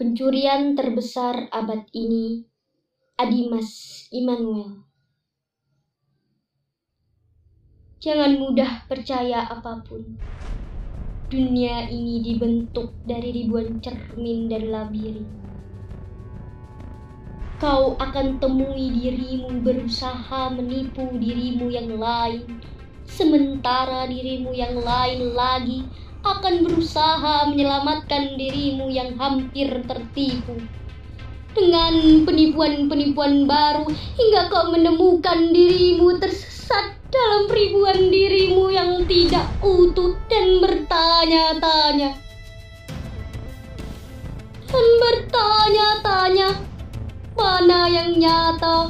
Pencurian terbesar abad ini, Adimas Immanuel. Jangan mudah percaya apa pun. Dunia ini dibentuk dari ribuan cermin dan labirin. Kau akan temui dirimu berusaha menipu dirimu yang lain, sementara dirimu yang lain lagi akan berusaha menyelamatkan dirimu yang hampir tertipu. Dengan penipuan-penipuan baru hingga kau menemukan dirimu tersesat dalam ribuan dirimu yang tidak utuh dan bertanya-tanya. Dan bertanya-tanya, mana yang nyata?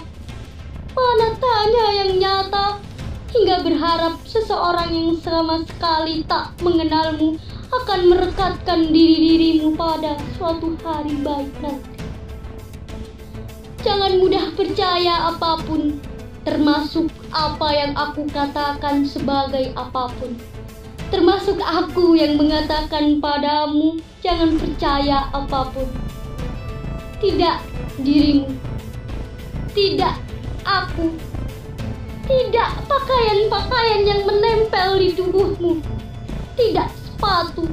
Mana tanya yang nyata? Hingga berharap seseorang yang sama sekali tak mengenalmu akan merekatkan diri-dirimu pada suatu hari baik nanti. Jangan mudah percaya apa pun, termasuk apa yang aku katakan sebagai apa pun. Termasuk aku yang mengatakan padamu, jangan percaya apa pun. Tidak dirimu, tidak aku pakaian-pakaian yang menempel di tubuhmu. Tidak sepatu.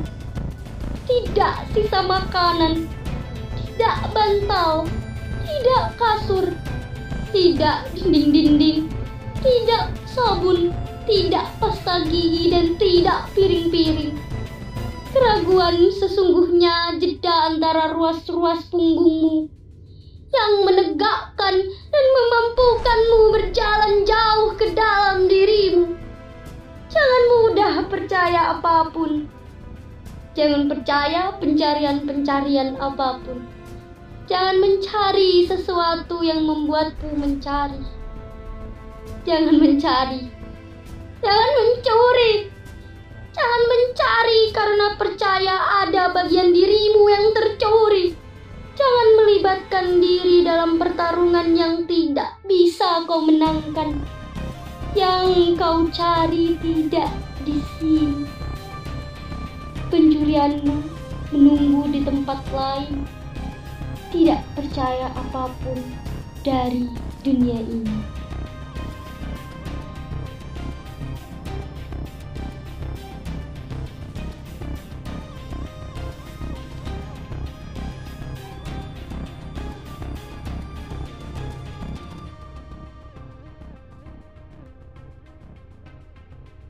Tidak sisa makanan. Tidak bantal. Tidak kasur. Tidak dinding-dinding. Tidak sabun. Tidak pasta gigi dan tidak piring-piring. Keraguan sesungguhnya jeda antara ruas-ruas punggungmu yang menegakkan percaya apa pun. Jangan percaya pencarian-pencarian apa pun. Jangan mencari sesuatu yang membuatmu mencari. Jangan mencari. Jangan mencuri. Jangan mencari karena percaya ada bagian dirimu yang tercuri. Jangan melibatkan diri dalam pertarungan yang tidak bisa kau menangkan. Yang kau cari tidak di sini. Pencurianmu menunggu di tempat lain. Tidak percaya apa pun dari dunia ini.